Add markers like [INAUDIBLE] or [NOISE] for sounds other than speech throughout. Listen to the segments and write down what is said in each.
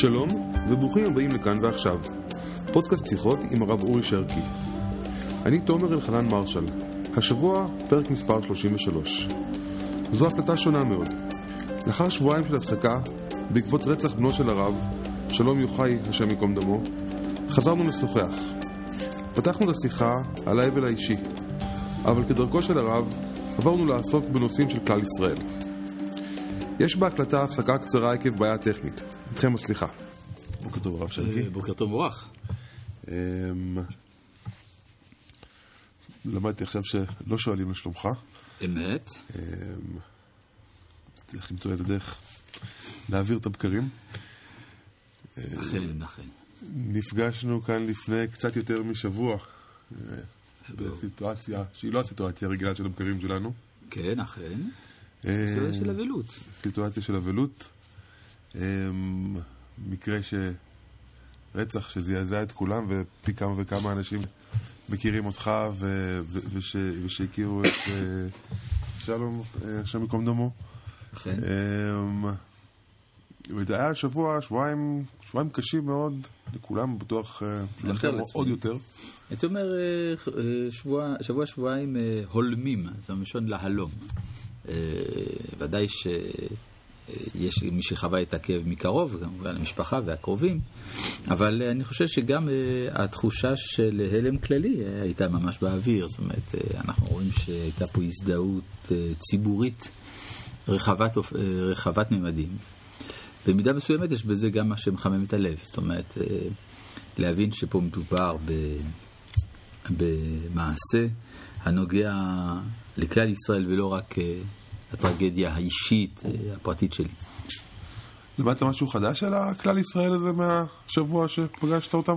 שלום, וברוכים הבאים לכאן ועכשיו. פודקאסט שיחות עם הרב אורי שרקי. אני תומר אלחנן מרשל. השבוע, פרק מספר 33. זו הקלטה שונה מאוד. לאחר שבועיים של הפסקה, בעקבות רצח בנו של הרב, שלום יוחאי, השם ייקום דמו, חזרנו לשוחח. פתחנו את השיחה על האבל האישי, אבל כדרכו של הרב, עברנו לעסוק בנושאים של כלל ישראל. יש בהקלטה הפסקה קצרה עקב בעיה טכנית. איתכם הסליחה. בוקר טוב, הרב שרקי. בוקר טוב מורח. אמ, למדתי עכשיו שלא שואלים לשלומך. אמת. אמ, צריך למצוא את הדרך להעביר את הבקרים. אכן, אכן. נפגשנו כאן לפני קצת יותר משבוע, אה, בסיטואציה שהיא לא הסיטואציה הרגילה של הבקרים שלנו. כן, אכן. אה, זה של אבלות. סיטואציה של אבלות. אמ, מקרה שרצח שזעזע את כולם, ופי כמה וכמה אנשים מכירים אותך ו- ו- וש- ושהכירו את אה, שלום, אה, השם ייקום דמו. אכן. אמ, וזה היה שבוע, שבועיים, שבועיים קשים מאוד לכולם, בטוח אה, לכם. עוד יותר. הייתי אומר, שבוע, שבוע שבועיים הולמים, זה מלשון להלום. ודאי שיש מי שחווה את הכאב מקרוב, כמובן המשפחה והקרובים, אבל אני חושב שגם אה, התחושה של הלם כללי אה, הייתה ממש באוויר. זאת אומרת, אה, אנחנו רואים שהייתה פה הזדהות ציבורית רחבת, רחבת ממדים. במידה מסוימת יש בזה גם מה שמחמם את הלב. זאת אומרת, להבין שפה מדובר. במעשה הנוגע לכלל ישראל ולא רק הטרגדיה האישית, אה, הפרטית שלי. למדת משהו חדש על הכלל ישראל הזה מהשבוע שפגשת אותם?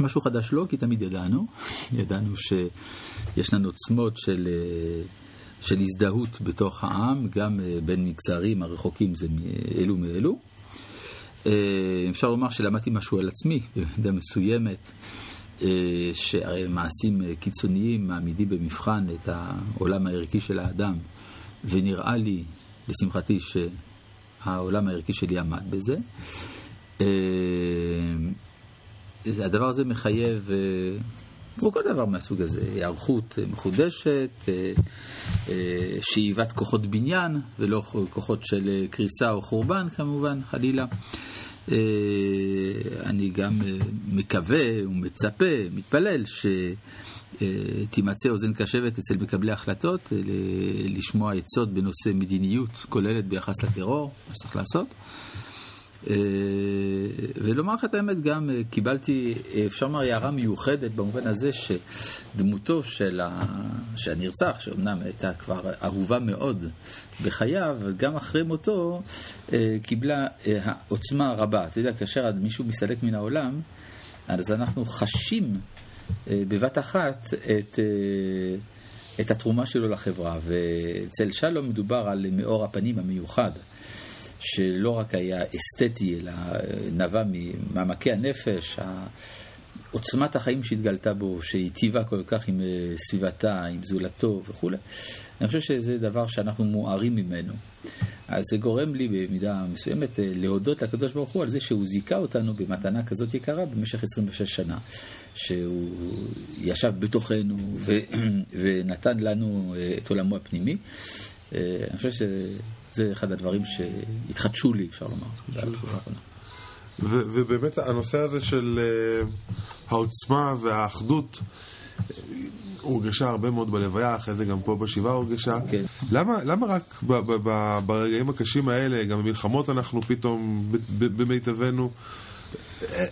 משהו חדש לא, כי תמיד ידענו. ידענו שיש לנו עוצמות של, אה, של הזדהות בתוך העם, גם אה, בין מגזרים הרחוקים זה מאלו מאלו. אפשר לומר שלמדתי משהו על עצמי, במידה מסוימת, שהרי מעשים אה, קיצוניים מעמידים במבחן את העולם הערכי של האדם, ונראה לי, לשמחתי, שהעולם הערכי שלי עמד בזה. אה, הדבר הזה מחייב, אה, כמו כל דבר מהסוג הזה, היערכות מחודשת, אה, שאיבת כוחות בניין, ולא כוחות של קריסה או חורבן כמובן, חלילה. אה, אני גם אה, מקווה ומצפה, מתפלל, שתימצא אוזן קשבת אצל מקבלי החלטות, אה, ל- לשמוע עצות בנושא מדיניות כוללת ביחס לטרור, מה שצריך לעשות. אה, ולומר לך את האמת, גם אה, קיבלתי, אה, אפשר לומר, הערה מיוחדת במובן הזה שדמותו של. הנרצח, שאומנם הייתה כבר אהובה מאוד בחייו, גם אחרי מותו קיבלה עוצמה רבה. אתה יודע, כאשר מישהו מסתלק מן העולם, אז אנחנו חשים בבת אחת את... את התרומה שלו לחברה, ואצל שלום מדובר על מאור הפנים המיוחד. שלא רק היה אסתטי, אלא נבע ממעמקי הנפש, עוצמת החיים שהתגלתה בו, שהיטיבה כל כך עם אה, סביבתה, עם זולתו וכולי. אני חושב שזה דבר שאנחנו מוארים ממנו. אז זה גורם לי במידה מסוימת אה, להודות לקדוש ברוך הוא על זה שהוא זיכה אותנו במתנה כזאת יקרה במשך 26 שנה. שהוא ישב בתוכנו ו- [CLEARS THROAT] ונתן לנו אה, את עולמו הפנימי. אה, אני חושב שזה אחד הדברים שהתחדשו לי, אפשר לומר. ובאמת הנושא הזה של uh, העוצמה והאחדות אה, הורגשה הרבה מאוד בלוויה, אחרי זה גם פה בשבעה הורגשה. כן. למה, למה רק ב- ב- ב- ברגעים הקשים האלה, גם במלחמות אנחנו פתאום במיטבנו,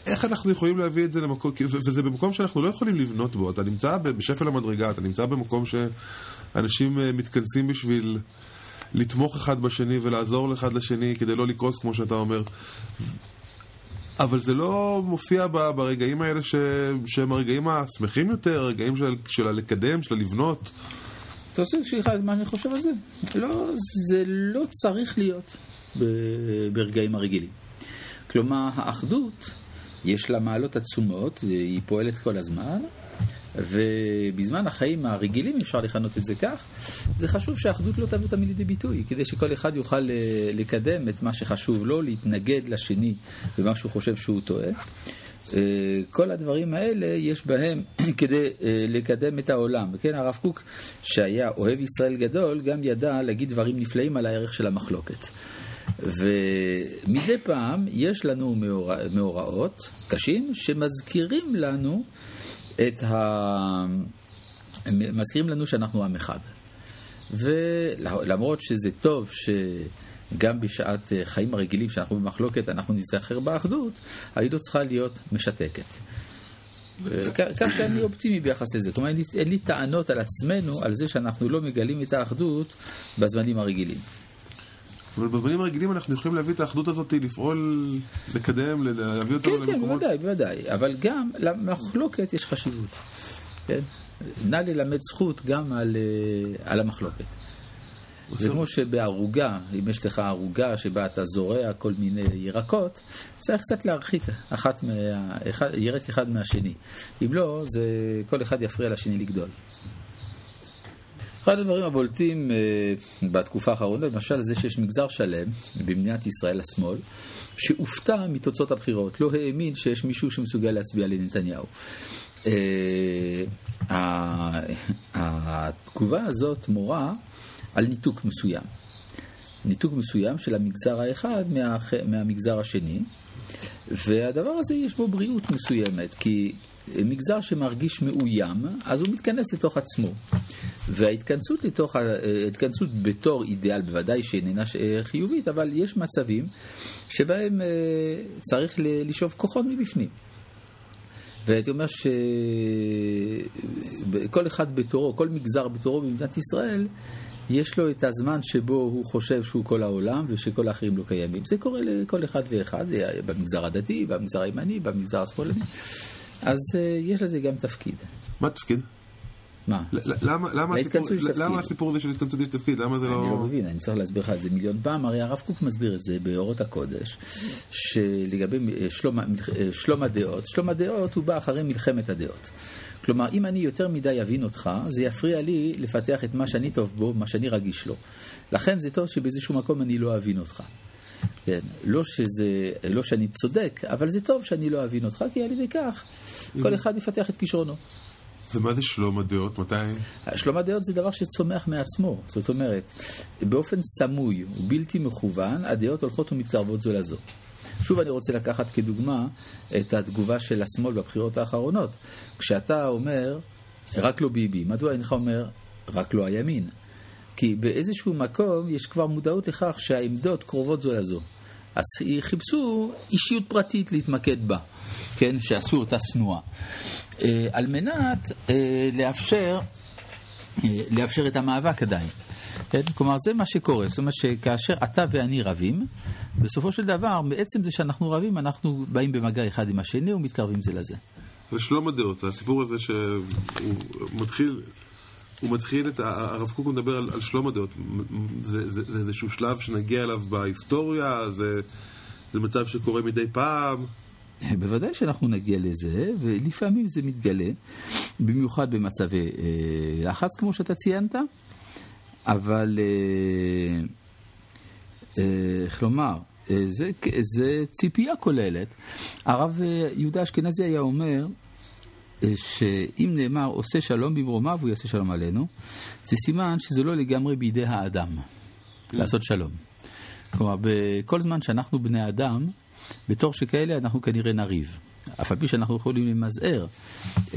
איך אנחנו יכולים להביא את זה למקום, וזה במקום שאנחנו לא יכולים לבנות בו, אתה נמצא בשפל המדרגה, אתה נמצא במקום שאנשים אה, מתכנסים בשביל לתמוך אחד בשני ולעזור אחד לשני כדי לא לקרוס כמו שאתה אומר. אבל זה לא מופיע ברגעים האלה ש... שהם הרגעים השמחים יותר, הרגעים של, של הלקדם, של הלבנות. אתה רוצה לך מה אני חושב על זה? לא, זה לא צריך להיות ברגעים הרגילים. כלומר, האחדות יש לה מעלות עצומות, היא פועלת כל הזמן, ובזמן החיים הרגילים, אפשר לכנות את זה כך, זה חשוב שהאחדות לא תבוא תמיד לידי ביטוי, כדי שכל אחד יוכל אה, לקדם את מה שחשוב לו, להתנגד לשני במה שהוא חושב שהוא טועה. אה, כל הדברים האלה יש בהם [CLEARS THROAT] כדי אה, לקדם את העולם. וכן, הרב קוק, שהיה אוהב ישראל גדול, גם ידע להגיד דברים נפלאים על הערך של המחלוקת. ומדי פעם יש לנו מאורעות קשים שמזכירים לנו את ה... מזכירים לנו שאנחנו עם אחד. ולמרות שזה טוב שגם בשעת חיים הרגילים שאנחנו במחלוקת אנחנו נזכר באחדות, היא צריכה להיות משתקת. כך שאני אופטימי ביחס לזה. כלומר, אין לי טענות על עצמנו על זה שאנחנו לא מגלים את האחדות בזמנים הרגילים. אבל בזמנים הרגילים אנחנו יכולים להביא את האחדות הזאת, לפעול, לקדם, להביא אותנו כן, למקומות... כן, כן, בוודאי, בוודאי. אבל גם למחלוקת יש חשיבות. כן? נא ללמד זכות גם על, אה, על המחלוקת. זה כמו שבערוגה, אם יש לך ערוגה שבה אתה זורע כל מיני ירקות, צריך קצת להרחיק אחת מה, אחד, ירק אחד מהשני. אם לא, זה, כל אחד יפריע לשני לגדול. אחד הדברים הבולטים uh, בתקופה האחרונה, למשל זה שיש מגזר שלם במדינת ישראל, השמאל, שהופתע מתוצאות הבחירות, לא האמין שיש מישהו שמסוגל להצביע לנתניהו. Uh, התגובה הזאת מורה על ניתוק מסוים. ניתוק מסוים של המגזר האחד מה, מהמגזר השני, והדבר הזה יש בו בריאות מסוימת, כי מגזר שמרגיש מאוים, אז הוא מתכנס לתוך עצמו. וההתכנסות לתוך, ההתכנסות בתור אידיאל בוודאי שאיננה חיובית, אבל יש מצבים שבהם אה, צריך לשאוב כוחות מבפנים. והייתי אומר שכל אחד בתורו, כל מגזר בתורו במדינת ישראל, יש לו את הזמן שבו הוא חושב שהוא כל העולם ושכל האחרים לא קיימים. זה קורה לכל אחד ואחד, זה במגזר הדתי, במגזר הימני, במגזר השמאלני. אז אה, יש לזה גם תפקיד. מה התפקיד? מה? למה, הסיפור, הזה של התכנסות יש תפקיד? למה זה לא... אני לא מבין, אני צריך להסביר לך את זה מיליון פעם. הרי הרב קוק מסביר את זה באורות הקודש, שלגבי אה, שלום, אה, שלום הדעות, שלום הדעות הוא בא אחרי מלחמת הדעות. כלומר, אם אני יותר מדי אבין אותך, זה יפריע לי לפתח את מה שאני טוב בו, מה שאני רגיש לו. לכן זה טוב שבאיזשהו מקום אני לא אבין אותך. כן, לא, שזה, לא שאני צודק, אבל זה טוב שאני לא אבין אותך, כי על ידי כך כל אחד יפתח את כישרונו. ומה זה שלום הדעות? מתי? שלום הדעות זה דבר שצומח מעצמו. זאת אומרת, באופן סמוי ובלתי מכוון, הדעות הולכות ומתקרבות זו לזו. שוב אני רוצה לקחת כדוגמה את התגובה של השמאל בבחירות האחרונות. כשאתה אומר, רק לא ביבי, מדוע אינך אומר, רק לא הימין? כי באיזשהו מקום יש כבר מודעות לכך שהעמדות קרובות זו לזו. אז חיפשו אישיות פרטית להתמקד בה, כן, שעשו אותה שנואה. אה, על מנת אה, לאפשר, אה, לאפשר את המאבק עדיין. כן? כלומר, זה מה שקורה. זאת אומרת שכאשר אתה ואני רבים, בסופו של דבר, מעצם זה שאנחנו רבים, אנחנו באים במגע אחד עם השני ומתקרבים זה לזה. זה שלום הדעות, הסיפור הזה שהוא מתחיל, הוא מתחיל את, הרב קוק מדבר על, על שלום הדעות, זה, זה, זה איזשהו שלב שנגיע אליו בהיסטוריה, זה, זה מצב שקורה מדי פעם. בוודאי שאנחנו נגיע לזה, ולפעמים זה מתגלה, במיוחד במצבי אה, לחץ, כמו שאתה ציינת, אבל אה, אה, איך לומר, אה, זה, זה ציפייה כוללת. הרב יהודה אשכנזי היה אומר, שאם נאמר עושה שלום במרומיו הוא יעשה שלום עלינו, זה סימן שזה לא לגמרי בידי האדם לעשות שלום. כלומר, בכל זמן שאנחנו בני אדם, בתור שכאלה אנחנו כנראה נריב. אף על פי שאנחנו יכולים למזער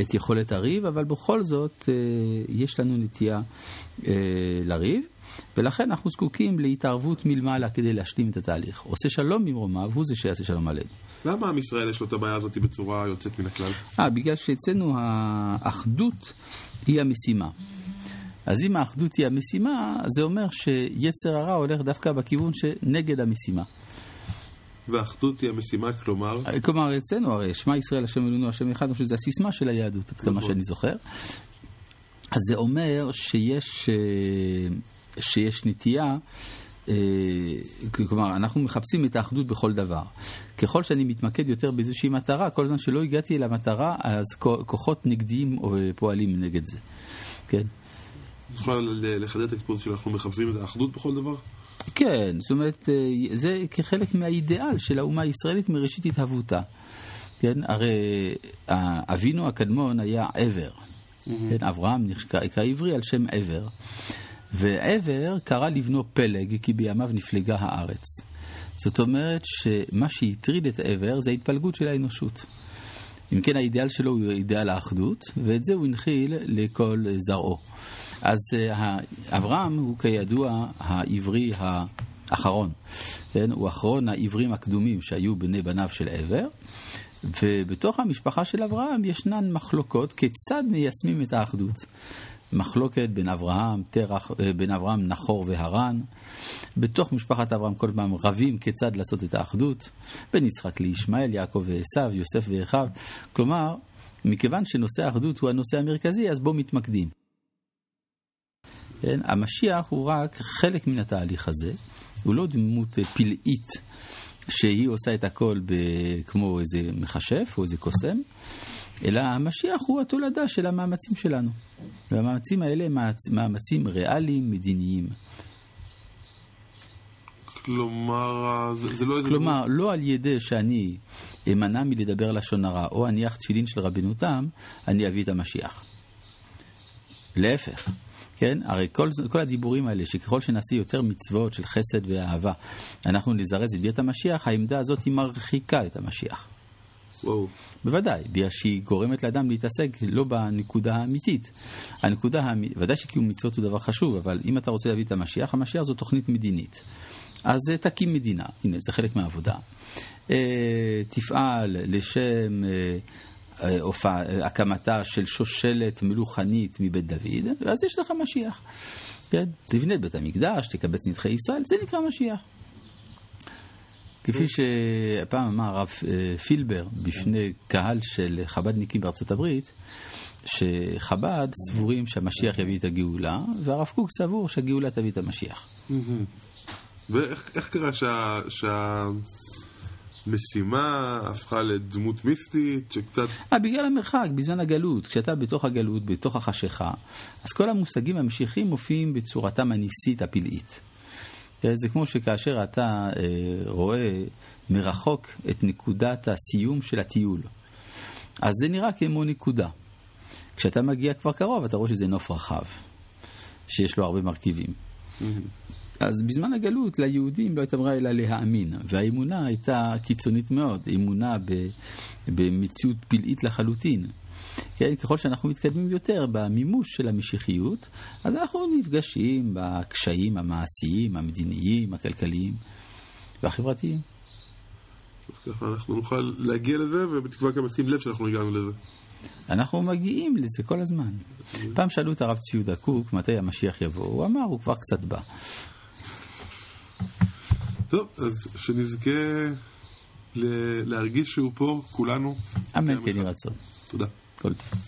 את יכולת הריב, אבל בכל זאת אה, יש לנו נטייה אה, לריב, ולכן אנחנו זקוקים להתערבות מלמעלה כדי להשלים את התהליך. עושה שלום ממרומיו, הוא זה שיעשה שלום עלינו. למה עם ישראל יש לו את הבעיה הזאת בצורה יוצאת מן הכלל? אה, בגלל שאצלנו האחדות היא המשימה. אז אם האחדות היא המשימה, זה אומר שיצר הרע הולך דווקא בכיוון שנגד המשימה. ואחדות היא המשימה, כלומר? כלומר, אצלנו הרי, שמע ישראל השם אלוהינו השם אחד, אני חושב שזה הסיסמה של היהדות, עד כמה נכון. שאני זוכר. אז זה אומר שיש, אה, שיש נטייה אה, כלומר, אנחנו מחפשים את האחדות בכל דבר. ככל שאני מתמקד יותר באיזושהי מטרה, כל זמן שלא הגעתי אל המטרה, אז כוחות נגדיים אה, פועלים נגד זה. כן. את יכולה לחדד את הסיפור שאנחנו מחפשים את האחדות בכל דבר? כן, זאת אומרת, אה, זה כחלק מהאידיאל של האומה הישראלית מראשית התהוותה. כן, הרי אבינו הקדמון היה עבר. Mm-hmm. כן, אברהם נקרא עברי על שם עבר. ועבר קרא לבנו פלג, כי בימיו נפלגה הארץ. זאת אומרת שמה שהטריד את עבר זה ההתפלגות של האנושות. אם כן, האידאל שלו הוא אידאל האחדות, ואת זה הוא הנחיל לכל זרעו. אז אה, אברהם הוא כידוע העברי האחרון. כן? הוא אחרון העברים הקדומים שהיו בני בניו של עבר, ובתוך המשפחה של אברהם ישנן מחלוקות כיצד מיישמים את האחדות. מחלוקת בין אברהם, תרח, אה, בין אברהם, נחור והרן. בתוך משפחת אברהם כל פעם רבים כיצד לעשות את האחדות. בין יצחק לישמעאל, יעקב ועשו, יוסף ואחיו. כלומר, מכיוון שנושא האחדות הוא הנושא המרכזי, אז בו מתמקדים. כן? המשיח הוא רק חלק מן התהליך הזה, הוא לא דמות פלאית שהיא עושה את הכל ב... כמו איזה מכשף או איזה קוסם, אלא המשיח הוא התולדה של המאמצים שלנו. והמאמצים האלה הם מאמצים ריאליים, מדיניים. כלומר, זה, זה לא איזה... כלומר, לא על ידי שאני אמנע מלדבר לשון הרע או אניח תפילין של רבנותם, אני אביא את המשיח. להפך. כן? הרי כל, כל הדיבורים האלה, שככל שנעשה יותר מצוות של חסד ואהבה, אנחנו נזרז את ביאת המשיח, העמדה הזאת היא מרחיקה את המשיח. וואו. בוודאי, בגלל שהיא גורמת לאדם להתעסק לא בנקודה האמיתית. הנקודה האמיתית, ודאי שקיום מצוות הוא דבר חשוב, אבל אם אתה רוצה להביא את המשיח, המשיח זו תוכנית מדינית. אז תקים מדינה, הנה, זה חלק מהעבודה. אה, תפעל לשם אה, הקמתה של שושלת מלוכנית מבית דוד, ואז יש לך משיח. כן? תבנה את בית המקדש, תקבץ נדחי ישראל, זה נקרא משיח. כפי שפעם אמר הרב אה, פילבר בפני קהל של חב"דניקים בארצות הברית, שחב"ד סבורים שהמשיח יביא את הגאולה, והרב קוק סבור שהגאולה תביא את המשיח. ואיך קרה שה... משימה הפכה לדמות מיסטית שקצת... 아, אה, בגלל המרחק, בזמן הגלות. כשאתה בתוך הגלות, בתוך החשיכה, אז כל המושגים המשיחים מופיעים בצורתם הניסית הפלאית. אה, זה כמו שכאשר אתה אה, רואה מרחוק את נקודת הסיום של הטיול. אז זה נראה כמו נקודה. כשאתה מגיע כבר קרוב, אתה רואה שזה נוף רחב, שיש לו הרבה מרכיבים. Mm-hmm. אז בזמן הגלות ליהודים לא הייתה ברירה אלא להאמין, והאמונה הייתה קיצונית מאוד, אמונה במציאות פלאית לחלוטין. כן, ככל שאנחנו מתקדמים יותר במימוש של המשיחיות, אז אנחנו נפגשים בקשיים המעשיים, המדיניים, הכלכליים והחברתיים. אז ככה אנחנו נוכל להגיע לזה, ובתקווה גם לשים לב שאנחנו הגענו לזה. אנחנו מגיעים לזה כל הזמן. פעם שאלו את הרב ציודה קוק מתי המשיח יבוא, הוא אמר, הוא כבר קצת בא. טוב, אז שנזכה להרגיש שהוא פה, כולנו. אמן כן יהי רצון. תודה. כל טוב.